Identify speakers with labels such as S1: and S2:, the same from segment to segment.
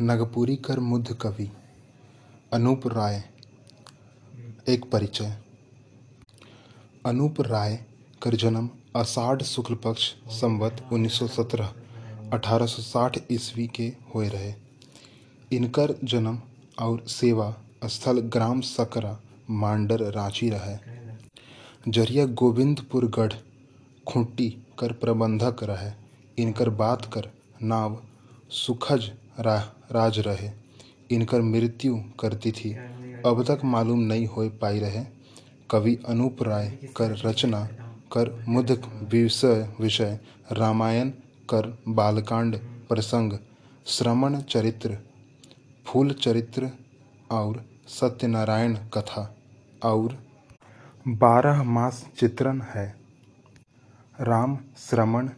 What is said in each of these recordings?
S1: नगपुरी कर मुद्ध कवि, अनूप राय। एक परिचय। अनूप राय कर जन्म आषाढ़ शुक्ल पक्ष, संवत 1917 1860 ईस्वी के होए रहे। इनकर जन्म और सेवा स्थल ग्राम सकरा, मांडर रांची रहे। ज़रिया गोविंदपुरगढ़, खूंटी कर प्रबंधक रहे। इनकर बात कर नाव सुखज राज रहे। इनकर मृत्यु कर थी। अब तक मालूम नहीं हो पाई रहे। कवि अनूप राय कर रचना, कर मुद्ध विषय विषय, रामायण कर बालकांड प्रसंग, श्रमण चरित्र, फूल चरित्र और सत्यनारायण कथा और बारह मास चित्रण है। राम, श्रमण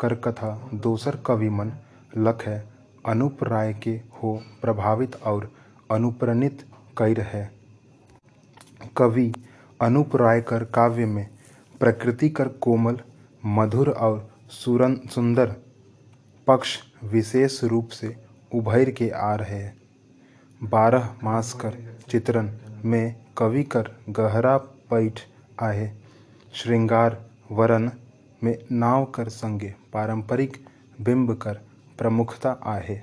S1: कर कथा दोसर कवि मन लख है। अनूप राय के हो प्रभावित और अनुप्राणित कैर है। कवि अनूप राय कर काव्य में प्रकृति कर कोमल, मधुर और सुरन, सुंदर पक्ष विशेष रूप से उभर के आ रहे बारह मास कर चित्रण में कवि कर गहरा पैठ आहे। श्रृंगार, वरण में नाव कर संगे पारंपरिक बिंब कर प्रमुखता आहे.